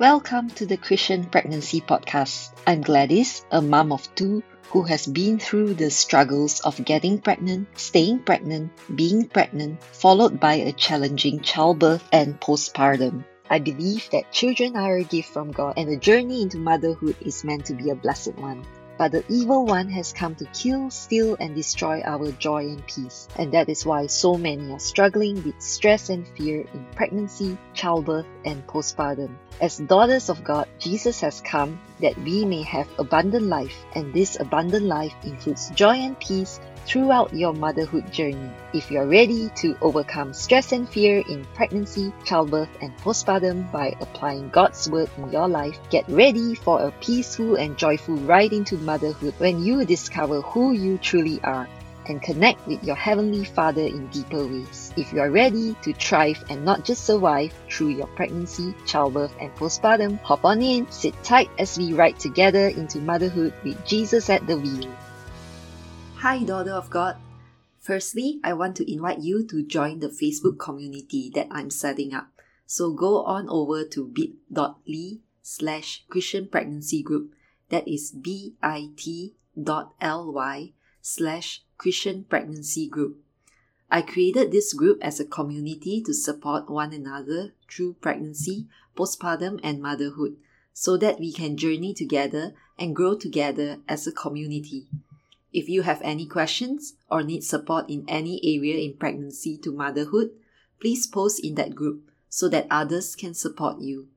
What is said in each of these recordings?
Welcome to the Christian Pregnancy Podcast. I'm Gladys, a mom of two who has been through the struggles of getting pregnant, staying pregnant, being pregnant, followed by a challenging childbirth and postpartum. I believe that children are a gift from God and the journey into motherhood is meant to be a blessed one. But the evil one has come to kill, steal, and destroy our joy and peace. And that is why so many are struggling with stress and fear in pregnancy, childbirth, and postpartum. As daughters of God, Jesus has come that we may have abundant life, and this abundant life includes joy and peace throughout your motherhood journey. If you're ready to overcome stress and fear in pregnancy, childbirth, and postpartum by applying God's word in your life, get ready for a peaceful and joyful ride into motherhood when you discover who you truly are and connect with your Heavenly Father in deeper ways. If you are ready to thrive and not just survive through your pregnancy, childbirth, and postpartum, hop on in, sit tight as we ride together into motherhood with Jesus at the wheel. Hi, daughter of God. Firstly, I want to invite you to join the Facebook community that I'm setting up. So go on over to bit.ly slash Christian Pregnancy Group. That is bit.ly slash Christian Pregnancy Group. I created this group as a community to support one another through pregnancy, postpartum, and motherhood so that we can journey together and grow together as a community. If you have any questions or need support in any area in pregnancy to motherhood, please post in that group so that others can support you.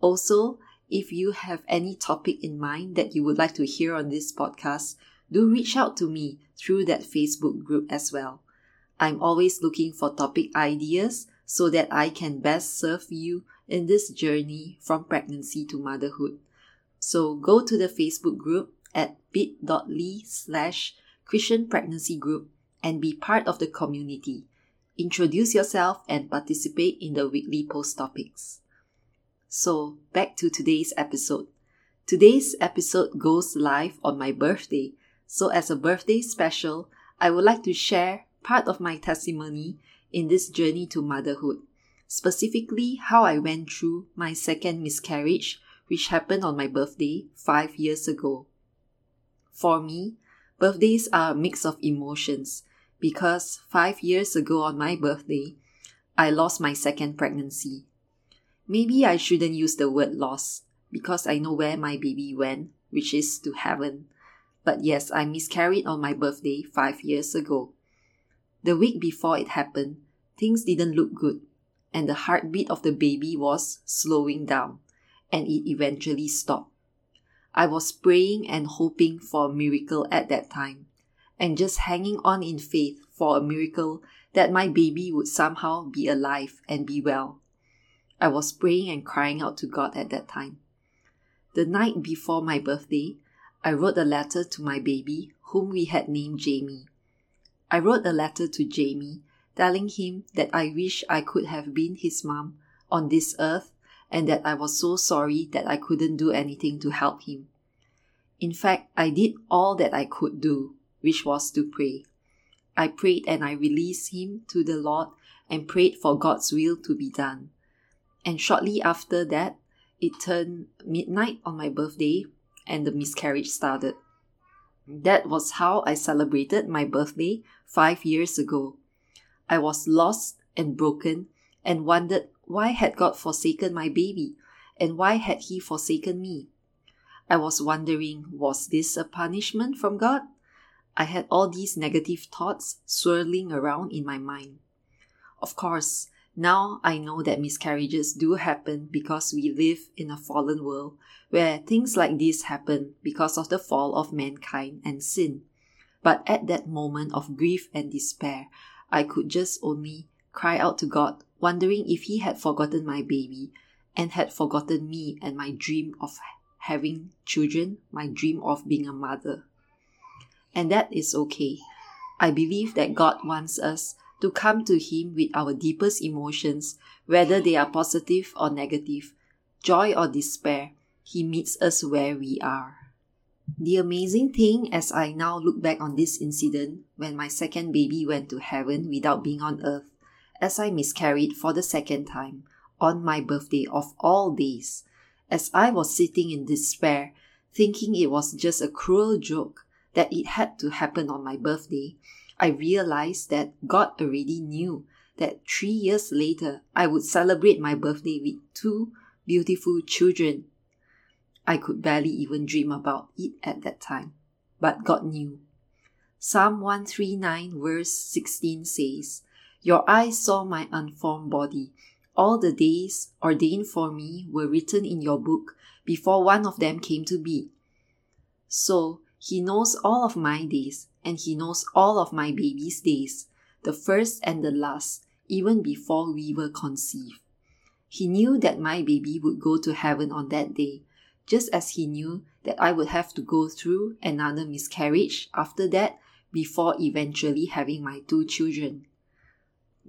Also, if you have any topic in mind that you would like to hear on this podcast, do reach out to me through that Facebook group as well. I'm always looking for topic ideas so that I can best serve you in this journey from pregnancy to motherhood. So go to the Facebook group at bit.ly slash Christian Pregnancy Group and be part of the community. Introduce yourself and participate in the weekly post topics. So, back to today's episode. Today's episode goes live on my birthday. So, as a birthday special, I would like to share part of my testimony in this journey to motherhood, specifically how I went through my second miscarriage, which happened on my birthday five years ago. For me, birthdays are a mix of emotions because five years ago on my birthday, I lost my second pregnancy. Maybe I shouldn't use the word loss because I know where my baby went, which is to heaven. But yes, I miscarried on my birthday five years ago. The week before it happened, things didn't look good, and the heartbeat of the baby was slowing down, and it eventually stopped. I was praying and hoping for a miracle at that time, and just hanging on in faith for a miracle that my baby would somehow be alive and be well. I was praying and crying out to God at that time. The night before my birthday, I wrote a letter to my baby, whom we had named Jamie. I wrote a letter to Jamie telling him that I wish I could have been his mom on this earth and that I was so sorry that I couldn't do anything to help him. In fact, I did all that I could do, which was to pray. I prayed and I released him to the Lord and prayed for God's will to be done. And shortly after that, it turned midnight on my birthday and the miscarriage started. That was how I celebrated my birthday five years ago. I was lost and broken and wondered why had God forsaken my baby and why had he forsaken me? I was wondering, was this a punishment from God? I had all these negative thoughts swirling around in my mind. Of course, now I know that miscarriages do happen because we live in a fallen world where things like this happen because of the fall of mankind and sin. But at that moment of grief and despair, I could just only cry out to God wondering if he had forgotten my baby and had forgotten me and my dream of having children, my dream of being a mother. And that is okay. I believe that God wants us to come to Him with our deepest emotions, whether they are positive or negative, joy or despair. He meets us where we are. The amazing thing as I now look back on this incident when my second baby went to heaven without being on earth as I miscarried for the second time on my birthday of all days. As I was sitting in despair, thinking it was just a cruel joke that it had to happen on my birthday, I realized that God already knew that three years later I would celebrate my birthday with two beautiful children. I could barely even dream about it at that time, but God knew. Psalm 139, verse 16 says, Your eyes saw my unformed body. All the days ordained for me were written in your book before one of them came to be. So, He knows all of my days, and He knows all of my baby's days, the first and the last, even before we were conceived. He knew that my baby would go to heaven on that day, just as He knew that I would have to go through another miscarriage after that before eventually having my two children.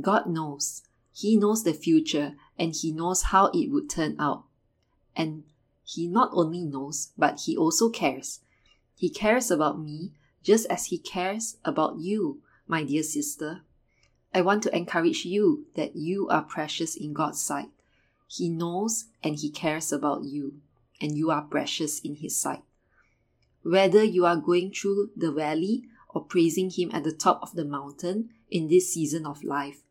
God knows. He knows the future and He knows how it would turn out. And He not only knows, but He also cares. He cares about me just as He cares about you, my dear sister. I want to encourage you that you are precious in God's sight. He knows and He cares about you, and you are precious in His sight. Whether you are going through the valley or praising Him at the top of the mountain in this season of life.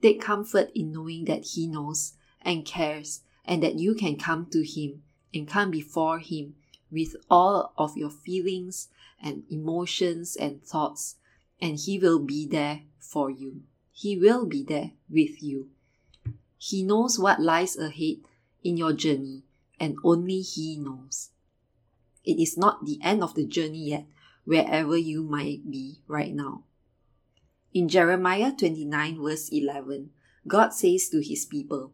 Take comfort in knowing that He knows and cares and that you can come to Him and come before Him with all of your feelings and emotions and thoughts, and He will be there for you. He will be there with you. He knows what lies ahead in your journey, and only He knows. It is not the end of the journey yet, wherever you might be right now. In Jeremiah 29, verse 11, God says to his people,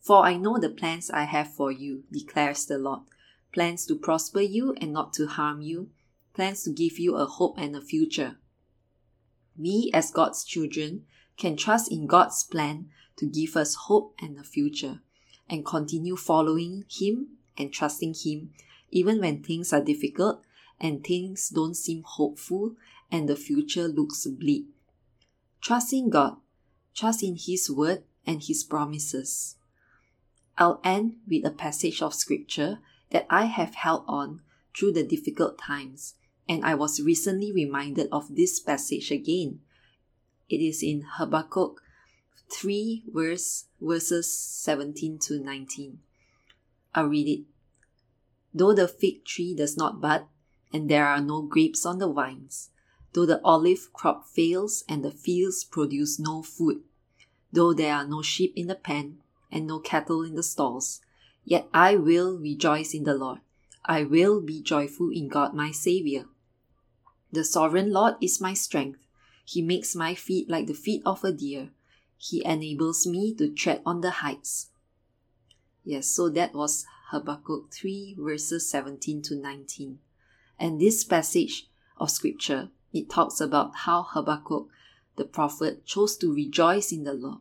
For I know the plans I have for you, declares the Lord plans to prosper you and not to harm you, plans to give you a hope and a future. We, as God's children, can trust in God's plan to give us hope and a future, and continue following Him and trusting Him even when things are difficult and things don't seem hopeful and the future looks bleak. Trust in God, trust in His word and His promises. I'll end with a passage of scripture that I have held on through the difficult times, and I was recently reminded of this passage again. It is in Habakkuk 3 verse, verses 17 to 19. I'll read it. Though the fig tree does not bud, and there are no grapes on the vines, though the olive crop fails and the fields produce no food, though there are no sheep in the pen and no cattle in the stalls, yet I will rejoice in the Lord. I will be joyful in God my Saviour. The sovereign Lord is my strength. He makes my feet like the feet of a deer. He enables me to tread on the heights. Yes, so that was Habakkuk 3 verses 17 to 19. And this passage of scripture, it talks about how Habakkuk, the prophet, chose to rejoice in the Lord,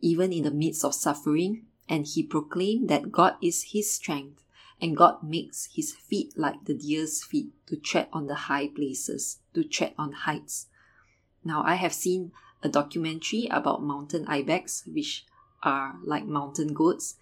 even in the midst of suffering, and he proclaimed that God is his strength, and God makes his feet like the deer's feet to tread on the high places, to tread on heights. Now, I have seen a documentary about mountain ibex, which are like mountain goats,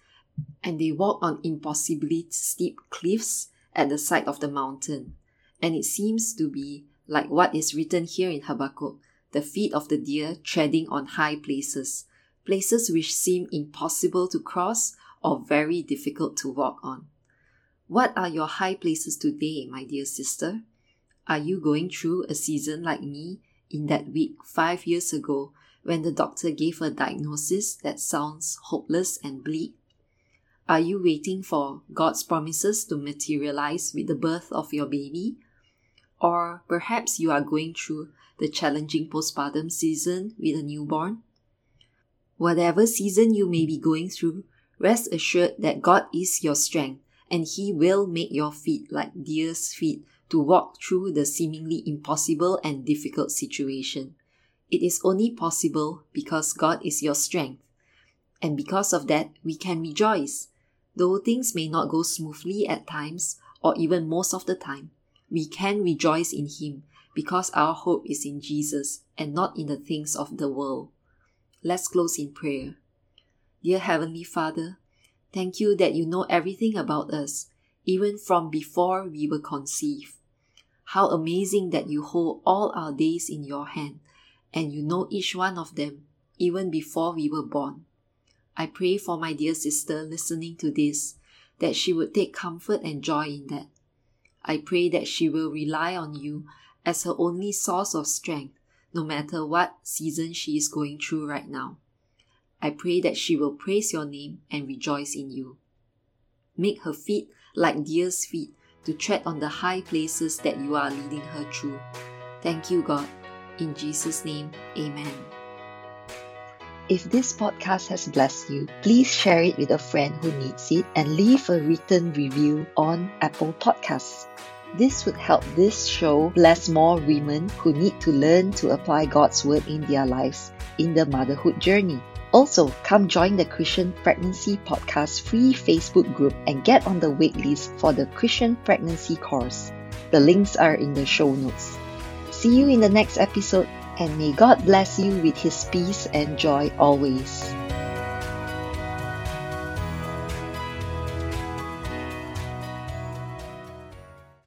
and they walk on impossibly steep cliffs at the side of the mountain and it seems to be like what is written here in Habakkuk the feet of the deer treading on high places, places which seem impossible to cross or very difficult to walk on. What are your high places today, my dear sister? Are you going through a season like me in that week five years ago when the doctor gave a diagnosis that sounds hopeless and bleak? Are you waiting for God's promises to materialize with the birth of your baby? Or perhaps you are going through the challenging postpartum season with a newborn. Whatever season you may be going through, rest assured that God is your strength and He will make your feet like deer's feet to walk through the seemingly impossible and difficult situation. It is only possible because God is your strength. And because of that, we can rejoice. Though things may not go smoothly at times, or even most of the time, we can rejoice in Him because our hope is in Jesus and not in the things of the world. Let's close in prayer. Dear Heavenly Father, Thank you that you know everything about us, even from before we were conceived. How amazing that you hold all our days in your hand, and you know each one of them, even before we were born. I pray for my dear sister listening to this, that she would take comfort and joy in that. I pray that she will rely on you as her only source of strength, no matter what season she is going through right now. I pray that she will praise your name and rejoice in you. Make her feet like deer's feet to tread on the high places that you are leading her through. Thank you, God. In Jesus' name, amen. If this podcast has blessed you, please share it with a friend who needs it and leave a written review on Apple Podcasts. This would help this show bless more women who need to learn to apply God's Word in their lives in the motherhood journey. Also, come join the Christian Pregnancy Podcast free Facebook group and get on the waitlist for the Christian Pregnancy course. The links are in the show notes. See you in the next episode, and may God bless you with His peace and joy always.